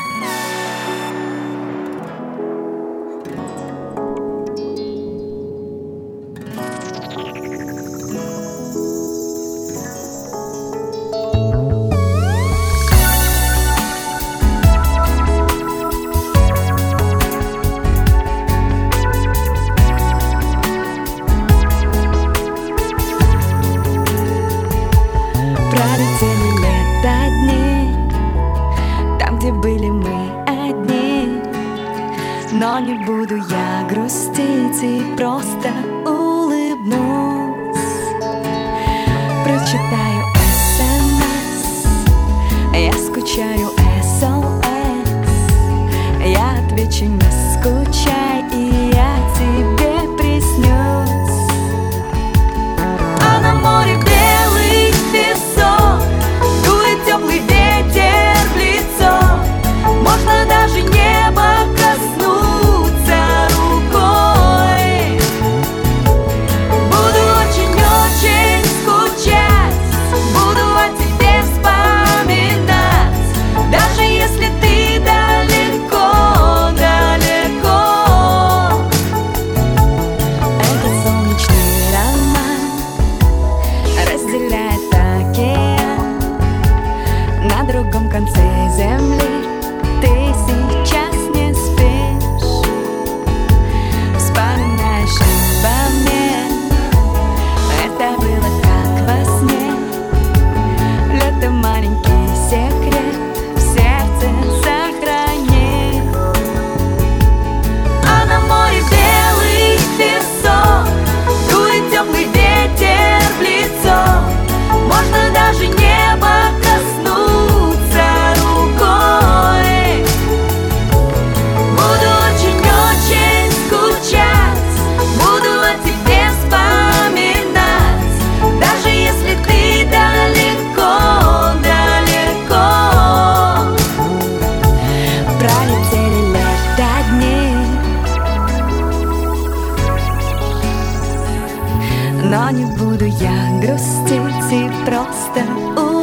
Thank you. Я грустить И просто улыбнусь. Прочитаю СМС Я скучаю СОС Я отвечу не скучай Brust im Südprosten und